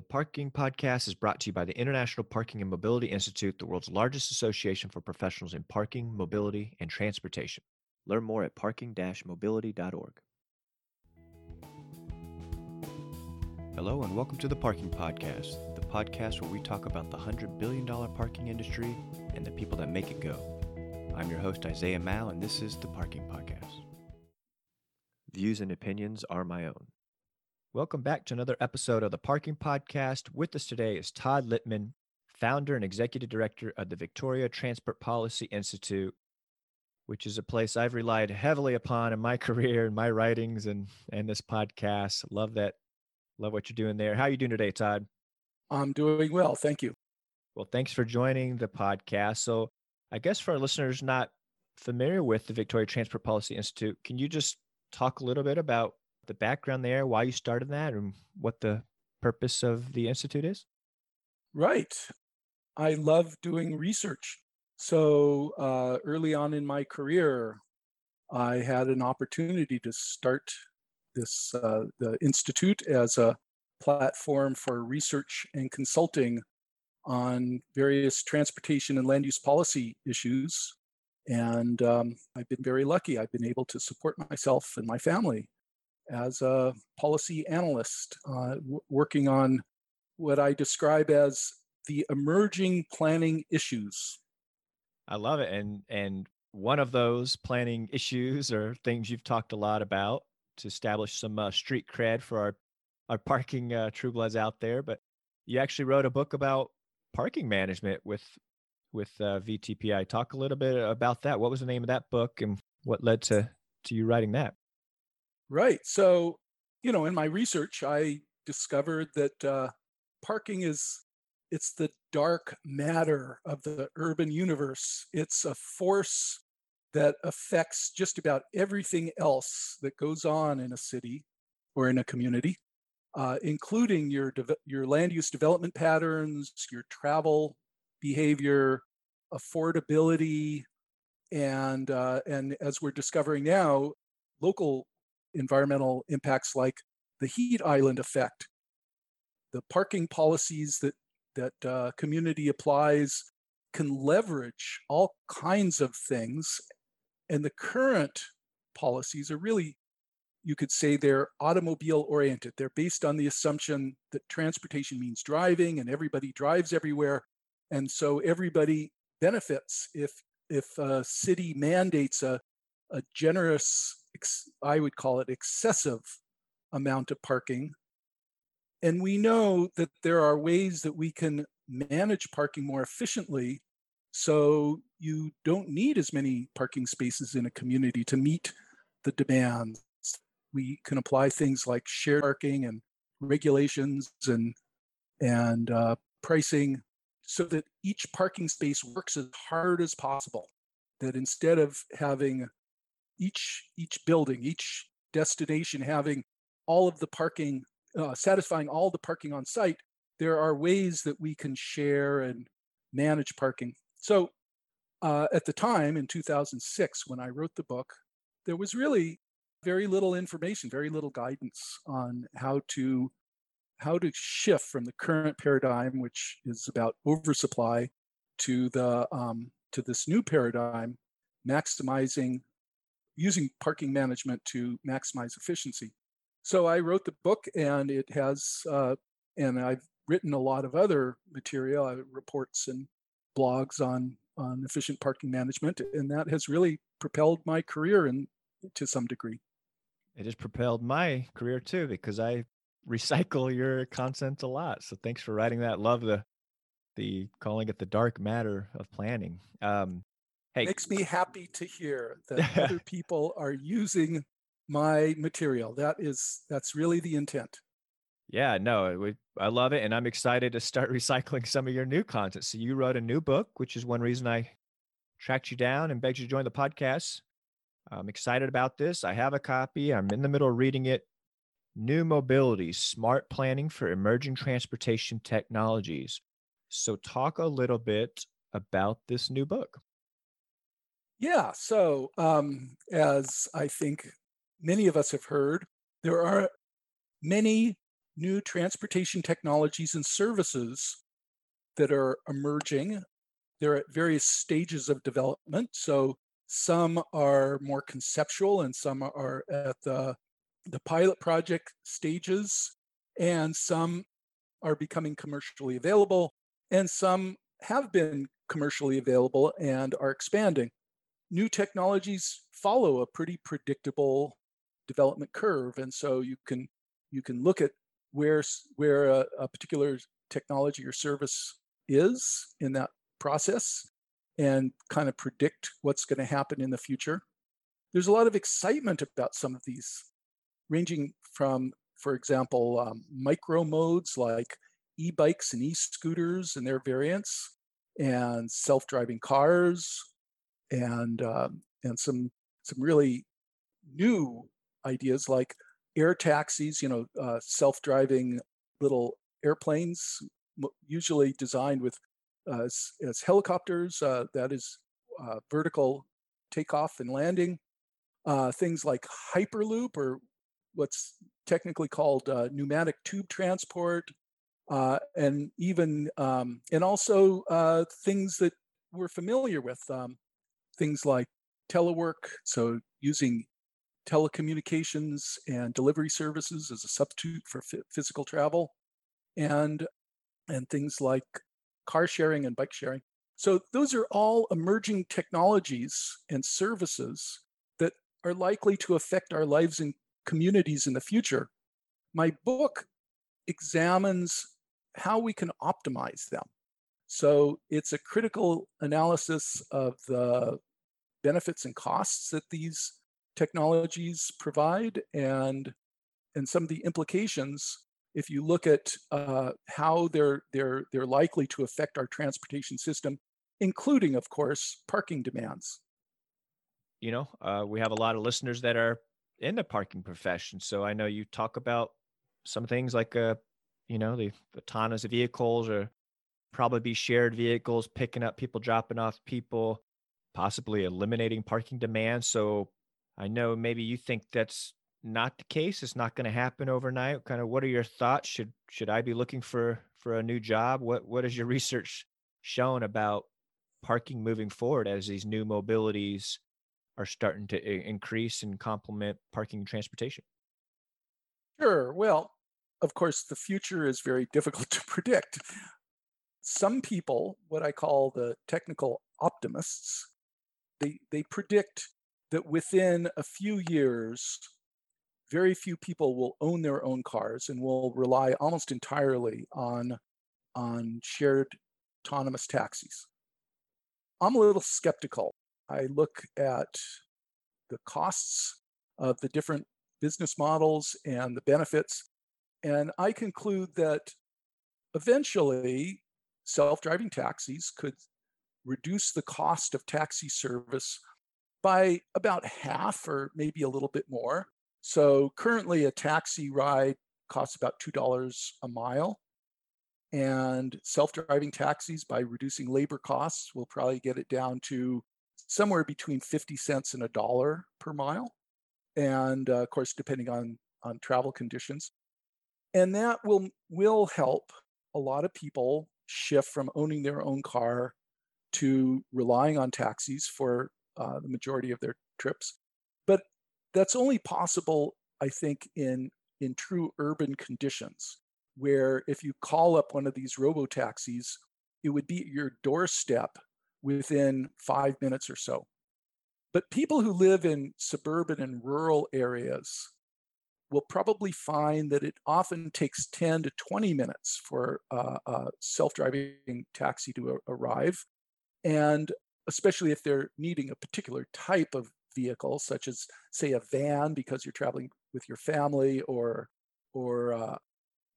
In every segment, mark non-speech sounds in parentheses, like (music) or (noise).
The Parking Podcast is brought to you by the International Parking and Mobility Institute, the world's largest association for professionals in parking, mobility, and transportation. Learn more at parking mobility.org. Hello, and welcome to the Parking Podcast, the podcast where we talk about the $100 billion parking industry and the people that make it go. I'm your host, Isaiah Mouw, and this is the Parking Podcast. Views and opinions are my own. Welcome back to another episode of the Parking Podcast. With us today is Todd Litman, founder and executive director of the Victoria Transport Policy Institute, which is a place I've relied heavily upon in my (laughs) career and my writings and and this podcast. Love that. Love what you're doing there. How are you doing today, Todd? I'm doing well. Thank you. Well, thanks for joining the podcast. So, I guess for our listeners not familiar with the Victoria Transport Policy Institute, can you just talk a little bit about the background there, why you started that, and what the purpose of the institute is? Right. I love doing research. So uh, early on in my career, I had an opportunity to start this uh, the institute as a platform for research and consulting on various transportation and land use policy issues. And um, I've been very lucky. I've been able to support myself and my family as a policy analyst, uh, w- working on what I describe as the emerging planning issues. I love it, and and one of those planning issues or things you've talked a lot about to establish some uh, street cred for our our parking uh, true bloods out there. But you actually wrote a book about parking management with with uh, VTPI. Talk a little bit about that. What was the name of that book, and what led to to you writing that? Right. So, you know, in my research, I discovered that uh, parking is it's the dark matter of the urban universe. It's a force that affects just about everything else that goes on in a city or in a community, uh, including your de- your land use development patterns, your travel behavior, affordability, and uh, and as we're discovering now, local environmental impacts like the heat island effect, the parking policies that that uh, community applies can leverage all kinds of things, and the current policies are really, you could say, they're automobile oriented. They're based on the assumption that transportation means driving, and everybody drives everywhere, and so everybody benefits if if a city mandates a a generous I would call it excessive amount of parking. And we know that there are ways that we can manage parking more efficiently so you don't need as many parking spaces in a community to meet the demands. We can apply things like shared parking and regulations and and uh, pricing so that each parking space works as hard as possible. That instead of having each each building, each destination having all of the parking, uh, satisfying all the parking on site, there are ways that we can share and manage parking. So, uh, at the time in 2006, when I wrote the book, there was really very little information, very little guidance on how to how to shift from the current paradigm, which is about oversupply, to the um, to this new paradigm, maximizing using parking management to maximize efficiency. So I wrote the book, and it has, uh, and I've written a lot of other material, uh, reports and blogs on on efficient parking management, and that has really propelled my career in to some degree. It has propelled my career too because I (laughs) recycle your content a lot. So thanks for writing that. Love the the calling it the dark matter of planning. Um, Hey. Makes me happy to hear that other (laughs) people are using my material. That is that's really the intent. Yeah, no, we, I love it, and I'm excited to start (laughs) recycling some of your new content. So you wrote a new book, which is one reason I tracked you down and begged you to join the podcast. I'm excited about this. I have a copy. I'm in the middle of reading it. New Mobility: Smart Planning for Emerging Transportation Technologies. So talk a little bit about this new book. Yeah. So, um, as I think many of us have heard, there are many new transportation technologies and services that are emerging. They're at various stages of development. So some are more conceptual and some are at the, the pilot project stages, and some are becoming commercially available, and some have been commercially available and are expanding. New technologies follow a pretty predictable development curve, and so you can you can look at where where a, a particular technology or service is in that process and kind of predict what's going to happen in the future. There's a lot of excitement about some of these, ranging from, for example, um, micro modes like e-bikes and e-scooters and their variants, and self-driving cars, and um, and some some really new ideas like air taxis. You know, uh, self-driving little airplanes, usually designed with uh, as, as, helicopters. Uh, that is uh, vertical takeoff and landing. Uh, things like hyperloop, or what's technically called uh, pneumatic tube transport, uh, and even um, and also uh, things that we're familiar with, um, things like telework, so using telecommunications and delivery services as a substitute for f- physical travel, and and things like car sharing and bike sharing. So those are all emerging technologies and services that are likely to affect our lives and communities in the future. My book examines how we can optimize them. So it's a critical analysis of the benefits and costs that these technologies provide and and some of the implications if you look at uh, how they're they're they're likely to affect our transportation system including of course parking demands. You know uh, we have a lot of listeners that are in the parking profession so i know you talk about some things like uh, you know, the autonomous vehicles or probably be shared vehicles, picking up people, dropping off people, possibly eliminating parking demand. So I know maybe you think that's not the case. It's not going to happen overnight. Kind of what are your thoughts? Should should I be looking for for a new job? What what is your research shown about parking moving forward as these new mobilities are starting to increase and complement parking transportation? Sure. Well, of course, the future is very difficult (laughs) to predict. Some people, what I call the technical optimists, they, they predict that within a few years, very few people will own their own cars and will rely almost entirely on, on shared autonomous taxis. I'm a little skeptical. I look at the costs of the different business models and the benefits, and I conclude that eventually self driving taxis could reduce the cost of taxi service by about half or maybe a little bit more. So currently, a taxi ride costs about $2 a mile. And self driving taxis, by reducing labor costs, will probably get it down to somewhere between 50 cents and a dollar per mile. And uh, of course, depending on, on travel conditions and that will will help a lot of people shift from owning their own car to relying on taxis for uh, the majority of their trips but that's only possible i think in in true urban conditions where if you call up one of these robo taxis it would be at your doorstep within five minutes or so but people who live in suburban and rural areas will probably find that it often takes 10 to 20 minutes for uh, a self-driving taxi to arrive. And especially if they're needing a particular type of vehicle, such as say a van because you're traveling with your family or, or uh,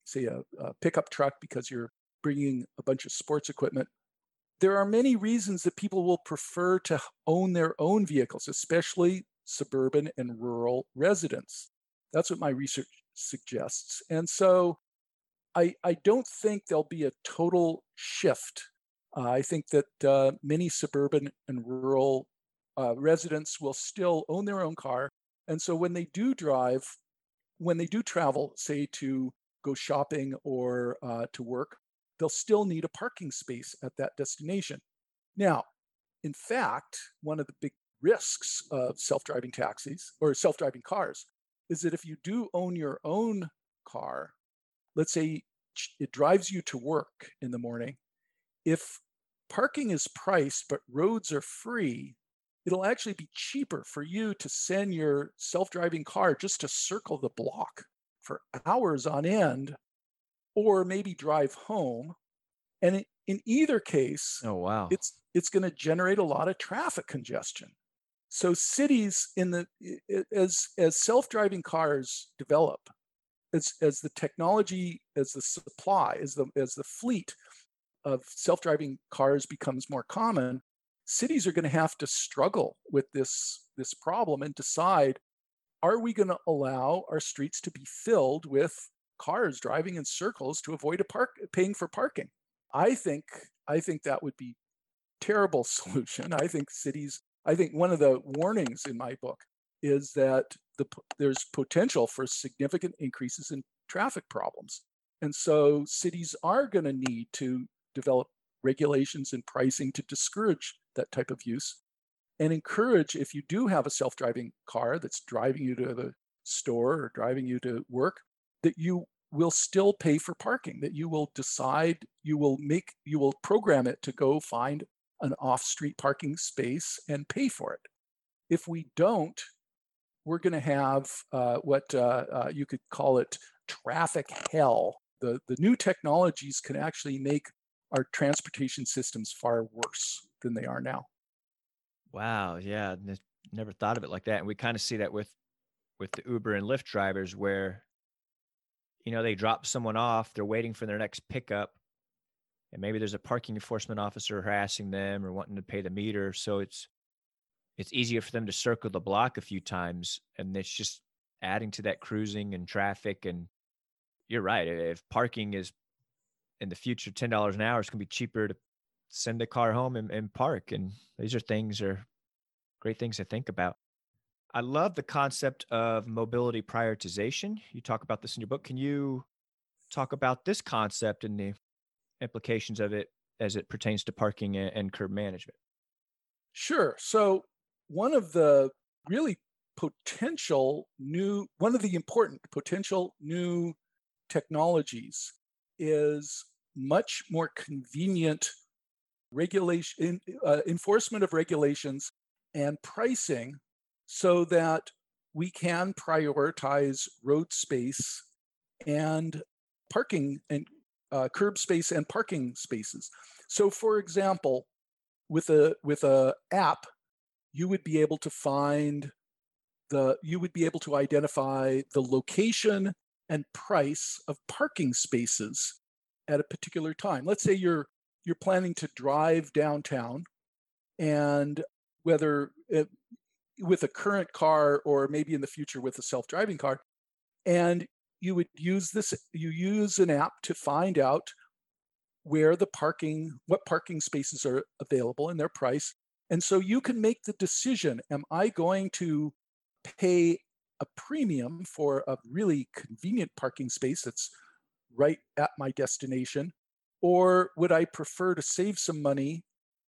say a, a pickup truck because you're bringing a bunch of sports equipment. There are many reasons that people will prefer to own their own vehicles, especially suburban and rural residents. That's what my research suggests. And so I, I don't think there'll be a total shift. Uh, I think that uh, many suburban and rural uh, residents will still own their own car. And so when they do drive, when they do travel, say to go shopping or uh, to work, they'll still need a parking space at that destination. Now, in fact, one of the big risks of self driving taxis or self driving cars is that if you do own your own car, let's say it drives you to work in the morning, if parking is priced but roads are free, it'll actually be cheaper for you to send your self driving car just to circle the block for hours on end or maybe drive home. And in either case, oh wow, it's it's going to generate a lot of traffic congestion. So cities in the as as self-driving cars develop, as as the technology, as the supply, as the as the fleet of self-driving cars becomes more common, cities are going to have to struggle with this this problem and decide are we going to allow our streets to be filled with cars driving in circles to avoid a park paying for parking? I think i think that would be terrible (laughs) solution. I think cities i think one of the warnings in my book is that the, there's potential for significant increases in traffic problems. And so cities are going to need to develop regulations and pricing to discourage that type of use. And encourage if you do have a self-driving car that's driving you to the store or driving you to work that you will still pay for parking that you will decide you will make you will program it to go find an off-street parking space and pay for it. If we don't we're going to have uh, what uh, uh, you could call it traffic hell. The, the new technologies can actually make our transportation systems far worse than they are now. Wow. Yeah. Never thought of it like that. And we kind of see that with with the Uber and Lyft drivers where you know they drop someone off, they're waiting for their next pickup, and maybe there's a parking enforcement officer harassing them or wanting to pay the meter. So it's it's easier for them to circle the block a few times and it's just adding to that cruising and traffic and you're right if parking is in the future, ten dollars an hour is going to be cheaper to send a car home and, and park. And these are things are great things to think about. I love the concept of mobility prioritization. You talk about this in your book. Can you talk about this concept and the implications of it as it pertains to parking and curb management? Sure. So, one of the really potential new, one of the important potential new technologies is much more convenient regulation uh, enforcement of regulations and pricing so that we can prioritize road space and parking and uh, curb space and parking spaces. So for example with a with a app you would be able to find the you would be able to identify the location and price of parking spaces at a particular time. Let's say you're you're planning to drive downtown and whether it, with a current car or maybe in the future with a self-driving car and you would use this you use an app to find out where the parking what parking spaces are available and their price and so you can make the decision am i going to pay a premium for a really convenient parking space that's right at my destination? Or would I prefer to save some money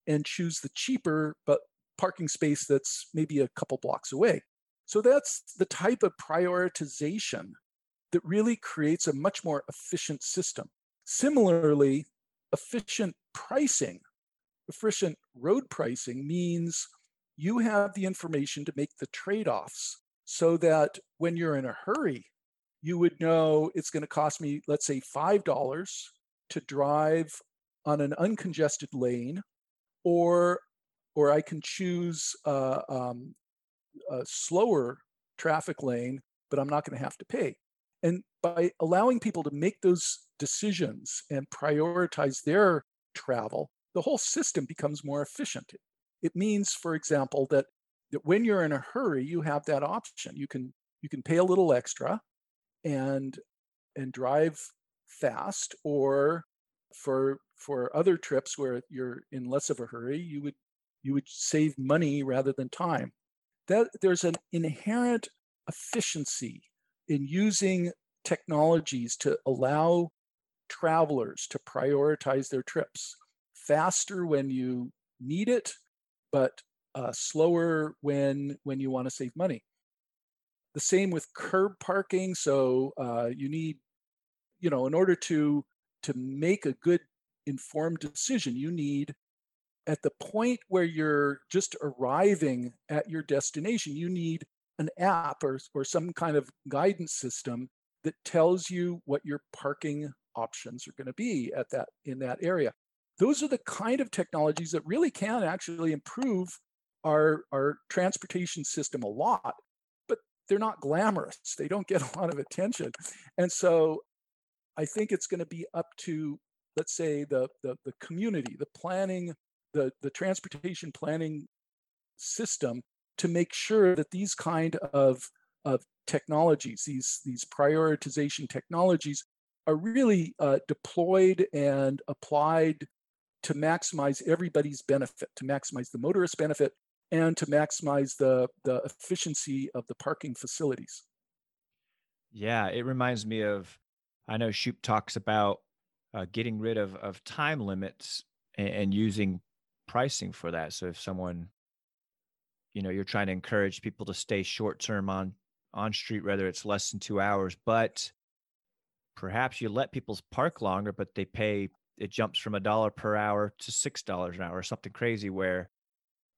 and choose the cheaper but parking space that's maybe a couple blocks away? So that's the type of prioritization that really creates a much more efficient system. Similarly, efficient pricing, efficient road pricing means you have the information to make the trade offs so that when you're in a hurry you would know it's going to cost me, let's say, $5 to drive on an uncongested lane, or or I can choose um, a slower traffic lane, but I'm not going to have to pay. And by allowing people to make those decisions and prioritize their travel, the whole system becomes more efficient. It means, for example, that, that when you're in a hurry, you have that option. You can you can pay a little extra and and drive fast or for for other trips where you're in less of a hurry you would you would save money rather than time that there's an inherent efficiency in using technologies to allow travelers to prioritize their trips faster when you need it, but uh, slower when when you want to save money. The same with curb parking. So uh, you need, you know, in order to to make a good informed decision, you need at the point where you're just arriving at your destination, you need an app or, or some kind of guidance system that tells you what your parking options are going to be at that in that area. Those are the kind of technologies that really can actually improve our, our transportation system a lot, but they're not glamorous. They don't get (laughs) a lot of attention. And so I think it's going to be up to, let's say, the, the, the community, the planning, the, the transportation planning system to make sure that these kind of, of technologies, these, these prioritization technologies, are really uh, deployed and applied to maximize everybody's benefit, to maximize the motorist benefit, and to maximize the, the efficiency of the parking facilities. Yeah, it reminds me of, I know Shoup talks about uh, getting rid of, of time limits and, and using pricing for that. So if someone, you know, you're trying to encourage people to stay short term on on street, whether it's less than two hours, but perhaps you let people park longer, but they pay it jumps from a dollar per hour to six dollars an hour or something crazy where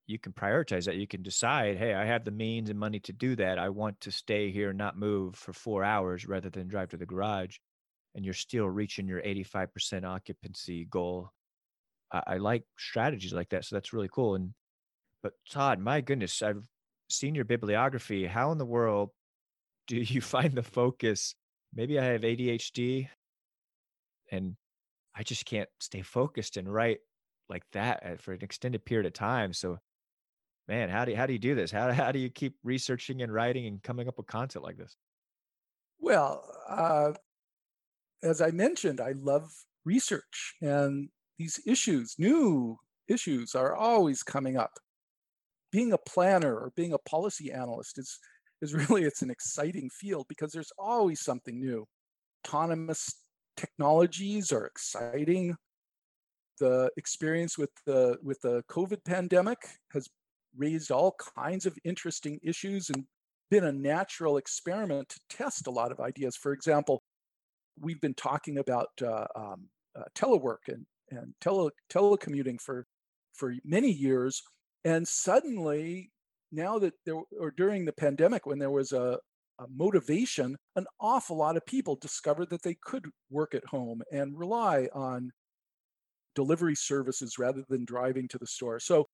you can prioritize that. You can decide, hey, I have the means and money to do that. I want to stay here and not move for four hours rather than drive to the garage. And you're still reaching your 85% occupancy goal. I, I like strategies like that. So that's really cool. And but Todd, my goodness, I've seen your bibliography. How in the world do you (laughs) find the focus maybe I have ADHD and I just can't stay focused and write like that uh, for an extended period of time. So, man, how do you, how do you do this? How how do you keep researching and writing and coming up with content like this? Well, uh, as I mentioned, I love research, and these issues, new issues, are always coming up. Being a planner or being a policy analyst is is (laughs) really it's an exciting field because there's always something new. Autonomous technologies are exciting. The experience with the with the COVID pandemic has raised all kinds of interesting issues and been a natural experiment to test a lot of ideas. For example, we've been talking about uh, um, uh, telework and and tele telecommuting for for many years, and suddenly now that there or during the pandemic when there was a, a, motivation an awful lot of people discovered that they could work at home and rely on delivery services rather than driving to the store so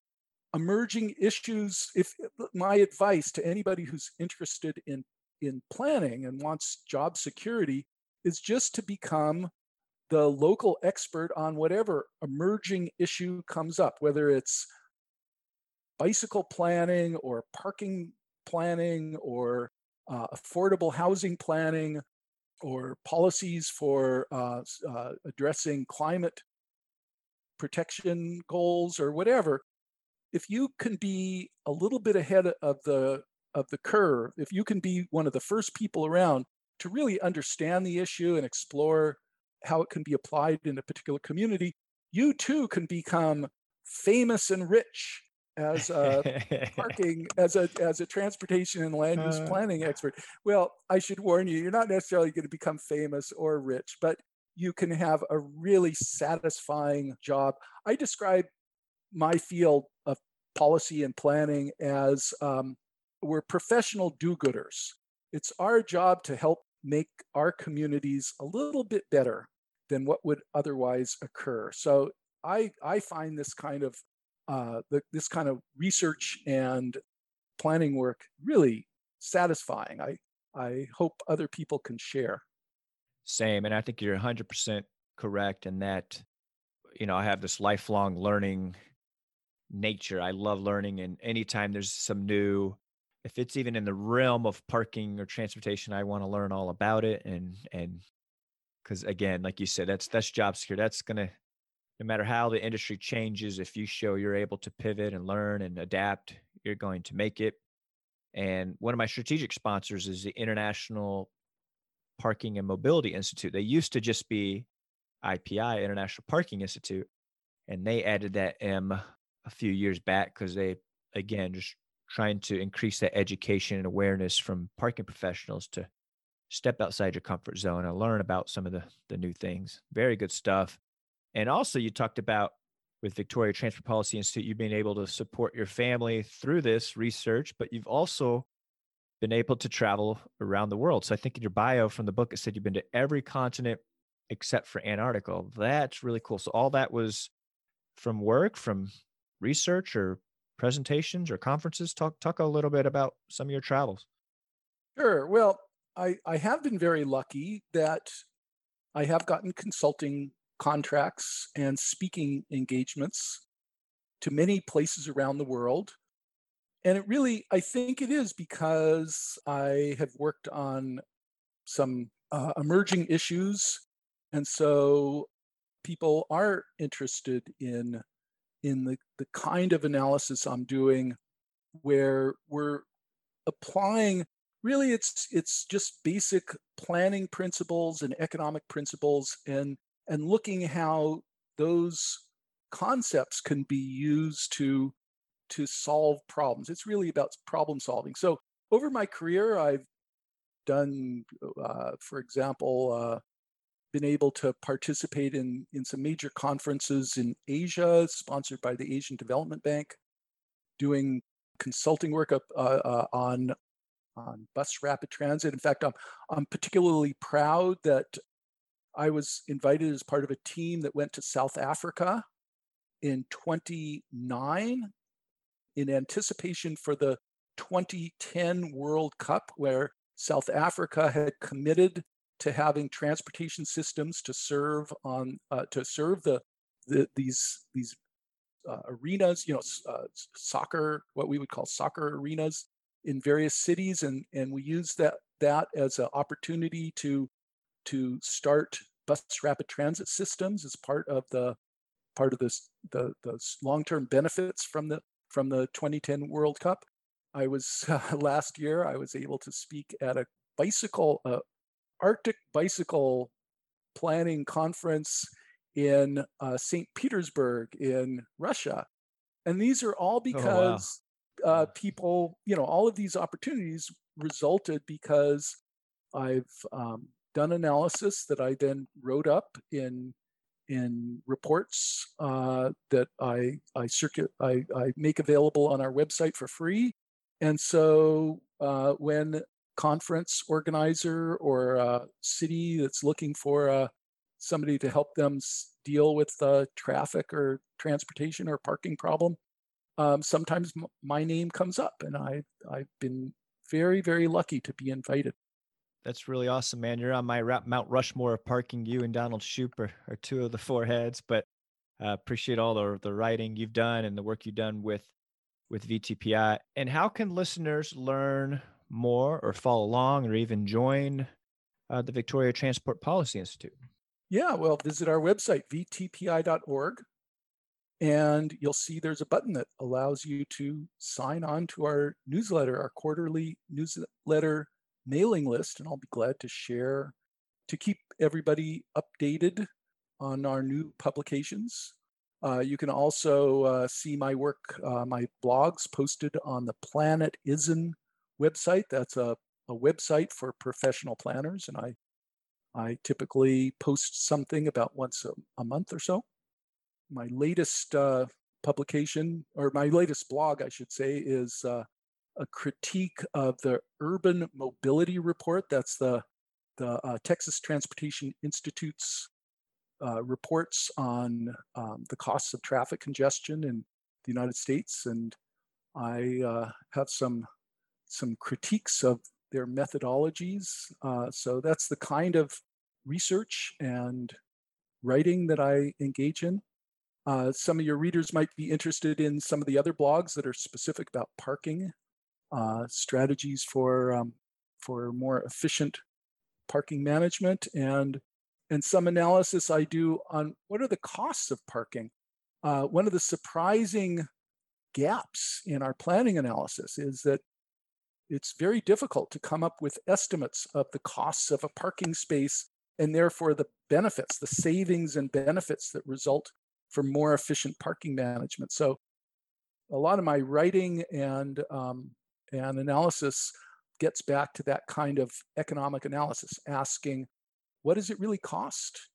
emerging issues if my advice to anybody who's interested in in planning and wants job security is just to become the local expert on whatever emerging issue comes up whether it's bicycle planning or parking planning or uh, affordable housing planning or policies for uh, uh, addressing climate protection goals or whatever if you can be a little bit ahead of the of the curve if you can be one of the first people around to really understand the issue and explore how it can be applied in a particular community you too can become famous and rich as a (laughs) parking as a as a transportation and land use uh. planning expert well i should warn you you're not necessarily going to become famous or rich but you can have a really satisfying job i describe my field of policy and planning as um, we're professional do-gooders it's our job to help make our communities a little bit better than what would otherwise occur so i i find this kind of uh, the, this kind of research and planning work really satisfying. I, I hope other people can share. Same. And I think you're 100% correct in that, you know, I have this lifelong learning nature. I love learning. And anytime there's some new, if it's even in the realm of parking or transportation, I want to learn all about it. And, and, because again, like you said, that's that's job secure. That's gonna no matter how the industry changes, if you show you're able to pivot and learn and adapt, you're going to make it. And one of my strategic sponsors is the International Parking and Mobility Institute. They used to just be IPI, International Parking Institute, and they added that M a few years back because they, again, just trying to increase that education and awareness from parking professionals to step outside your comfort zone and learn about some of the, the new things. Very good stuff. And also, you talked about with Victoria Transport Policy Institute, you've been able to support your family through this research, but you've also been able to travel around the world. So I think in your bio from the book, it said you've been to every continent except for Antarctica. That's really cool. So all that was from work, from research, or presentations, or conferences. Talk talk a little bit about some of your travels. Sure. Well, I I have been very lucky that I have gotten consulting contracts and speaking engagements to many places around the world. And it really, I think it is because I have worked on some uh, emerging issues. And so people are interested in, in the, the kind of analysis I'm doing where we're applying really it's it's just basic planning principles and economic principles and and looking how those concepts can be used to to solve problems. It's really about problem solving. So over my career, I've done, uh, for example, uh, been able to participate in in some major conferences in Asia, sponsored by the Asian Development Bank, doing consulting work up uh, uh on on bus rapid transit. In fact, I'm I'm particularly proud that I was invited as part of a team that went to South Africa in 29 in anticipation for the 2010 World Cup, where South Africa had committed to having transportation systems to serve on uh, to serve the, the these these uh, arenas, you know, uh, soccer, what we would call soccer arenas in various cities, and and we use that that as an opportunity to to start bus rapid transit systems as part of the part of this the, the long-term benefits from the from the 2010 World Cup. I was uh, (laughs) last year I was able to speak at a bicycle uh, Arctic bicycle planning conference in uh, St. Petersburg in Russia. And these are all because oh, wow. uh, people, you know, all of these opportunities resulted because I've um, done analysis that I then wrote up in in reports uh, that I I circulate I, I make available on our website for free. And so uh, when conference organizer or a city that's looking for uh, somebody to help them deal with the traffic or transportation or parking problem, um, sometimes m- my name comes up, and I I've been very very lucky to be invited. That's really awesome, man. You're on my Mount Rushmore of parking. You and Donald Shoup are, are two of the four heads, but uh, appreciate all the the writing you've done and the work you've done with with VTPI. And how can listeners learn more, or follow along, or even join uh, the Victoria Transport Policy Institute? Yeah, well, visit our website vtpi.org, and you'll see there's a button that allows you to sign on to our newsletter, our quarterly newsletter mailing list, and I'll be glad to share to keep everybody updated on our new publications. Uh, you can also uh, see my work, uh, my blogs posted on the Planet Izen website. That's a, a website for professional planners, and I I typically post something about once a, a month or so. My latest uh, publication, or my latest blog, I should say, is uh, a critique of the Urban Mobility Report. That's the the uh, Texas Transportation Institute's uh, reports on um, the costs of traffic congestion in the United States, and I uh, have some some critiques of their methodologies. Uh, so that's the kind of research and writing that I engage in. Uh, some of your readers might be interested in some of the other blogs that are specific about parking uh, strategies for um, for more efficient parking management and and some analysis I do on what are the costs of parking. Uh, one of the surprising gaps in our planning analysis is that it's very difficult to come up with estimates of the costs of a parking space and therefore the benefits, the savings and benefits that result from more efficient parking management. So a lot of my writing and um, and analysis gets back to that kind of economic analysis, asking what does it really cost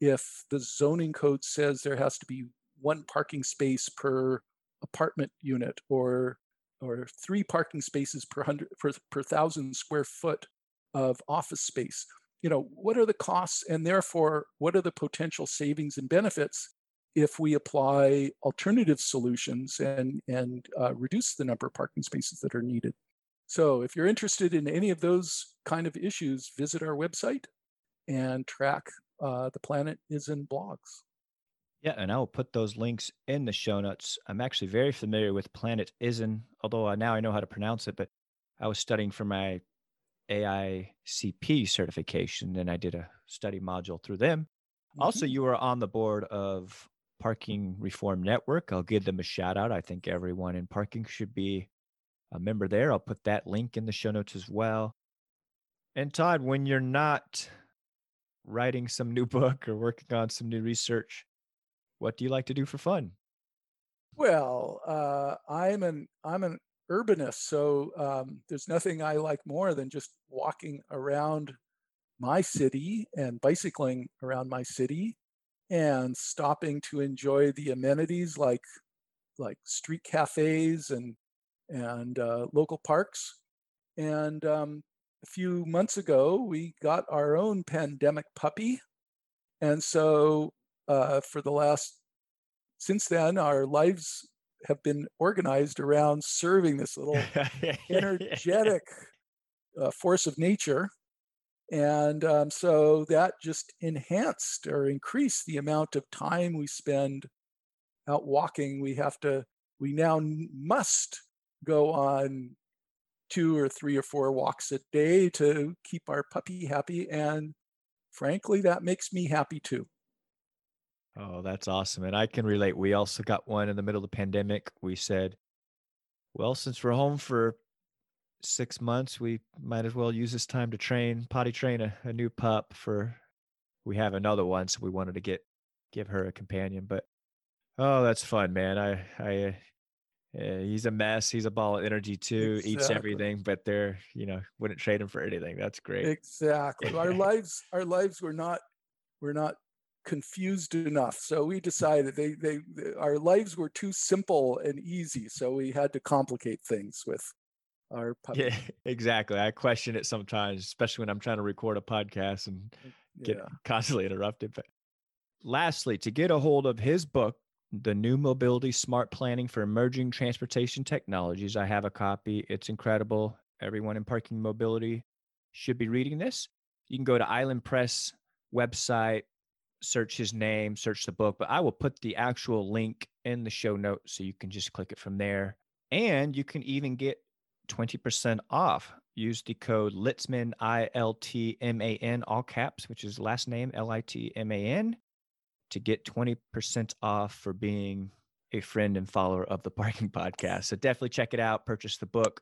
if the zoning code says there has to be one parking space per apartment unit or or three parking spaces per hundred per, per thousand square foot of office space. You know what are the costs and therefore what are the potential savings and benefits if we apply alternative solutions and and uh, reduce the number of parking spaces that are needed? So if you're interested in any of those kind of issues visit our website and track uh, the planet is in blogs yeah, and I will put those links in the show notes. I'm actually very familiar with Planetizen, although now I know how to pronounce it, but I was studying for my AICP certification and I did a study module through them. Mm-hmm. Also, you are on the board of Parking Reform Network. I'll give them a shout out. I think everyone in parking should be a member there. I'll put that link in the show notes as well. And Todd, when you're not writing some new (laughs) book or working on some new research, what do you like to do for fun? Well, uh, I'm an I'm an urbanist, so um, there's nothing I like more than just walking around my city and bicycling around my city and stopping to enjoy the amenities like like street cafes and and uh, local parks. And um, a few months ago, we got our own pandemic puppy, and so uh, for the last since then our lives have been organized around serving this (laughs) little energetic uh, force of nature. And um, so that just enhanced or increased the amount of time we spend out walking. We have to we now must go on two or three or four walks a day to keep our puppy happy. And frankly that makes me happy too Oh, that's awesome. And I can relate. We also got one in the middle of the pandemic. We said, well, since we're home for six months, we might as well use this time to train, potty train a, a new pup for we have another one. So we wanted to get give her a companion. But oh, that's fun, man. I I uh, yeah, he's a mess. He's a ball of energy too. Exactly. Eats everything, but they're you know wouldn't trade him for anything. That's great. Exactly. our (laughs) lives, our lives were not were not confused enough. So we decided they, they, they, our lives were too simple and easy. So we had to complicate things with our puppy. Yeah, (laughs) exactly. I question it sometimes, especially when I'm trying to record a podcast and mm, get yeah. constantly interrupted. But lastly, to get a hold of his book, The New Mobility Smart Planning for Emerging Transportation Technologies, I have a copy. It's incredible. Everyone in parking mobility should be reading this. You can go to Island Press website search his name, search the book, but I will put the actual link in the show notes so you can just click it from there. And you can even get 20% off. Use the code Litman, I L T M A N, all caps, which is last name L I T M A N, to get 20% off for being a friend and follower of the Parking Podcast. So definitely check it out, purchase the book.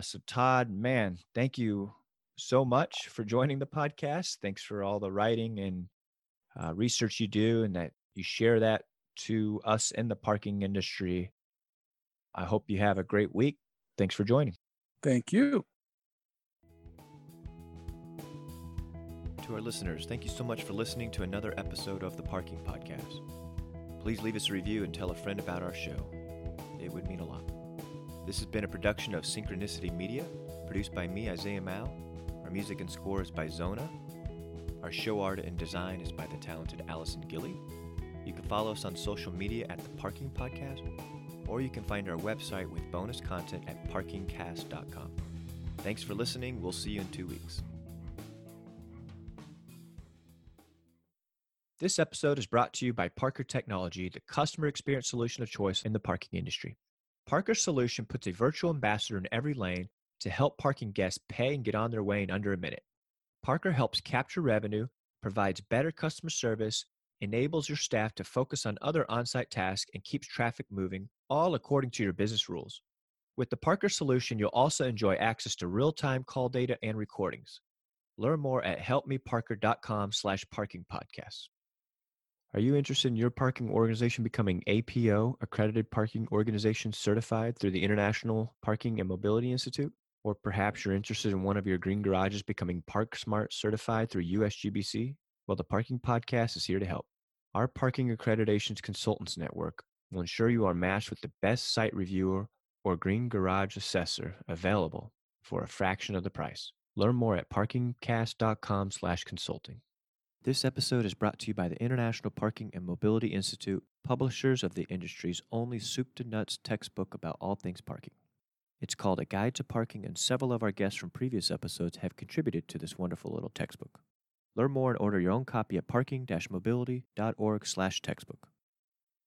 So, Todd, man, thank you so much for joining the podcast. Thanks for all the writing and uh, research you do and that you share that to us in the parking industry. I hope you have a great week. Thanks for joining. Thank you. To our listeners, thank you so much for listening to another episode of the Parking Podcast. Please leave us a review and tell a friend about our show. It would mean a lot. This has been a production of Synchronicity Media, produced by me, Isaiah Mouw. Our music and score is by Zona, our show art and design is by the talented Allison Gilly. You can follow us on social media at the Parking Podcast, or you can find our website with bonus content at parkingcast.com. Thanks for listening. We'll see you in two weeks. This episode is brought to you by Parker Technology, the customer experience solution of choice in the parking industry. Parker's solution puts a virtual ambassador in every lane to help parking guests pay and get on their way in under a minute. Parker helps capture revenue, provides better customer service, enables your staff to focus on other on site tasks, and keeps traffic moving, all according to your business rules. With the Parker solution, you'll also enjoy access to real-time call data and recordings. Learn more at helpmeparker.com slash parking podcasts. Are you interested in your parking organization becoming APO, Accredited Parking Organization Certified through the International Parking and Mobility Institute? Or perhaps you're interested in one of your green garages becoming Parksmart certified through USGBC? Well, the Parking Podcast is here to help. Our Parking Accreditations Consultants Network will ensure you are matched with the best site reviewer or green garage assessor available for a fraction of the price. Learn more at parkingcast.com slash consulting. This episode is brought to you by the International Parking and Mobility Institute, publishers of the industry's only soup to nuts textbook about all things parking. It's called A Guide to Parking, and several of our guests from previous episodes have contributed to this wonderful little textbook. Learn more and order your own copy at parking-mobility.org slash textbook.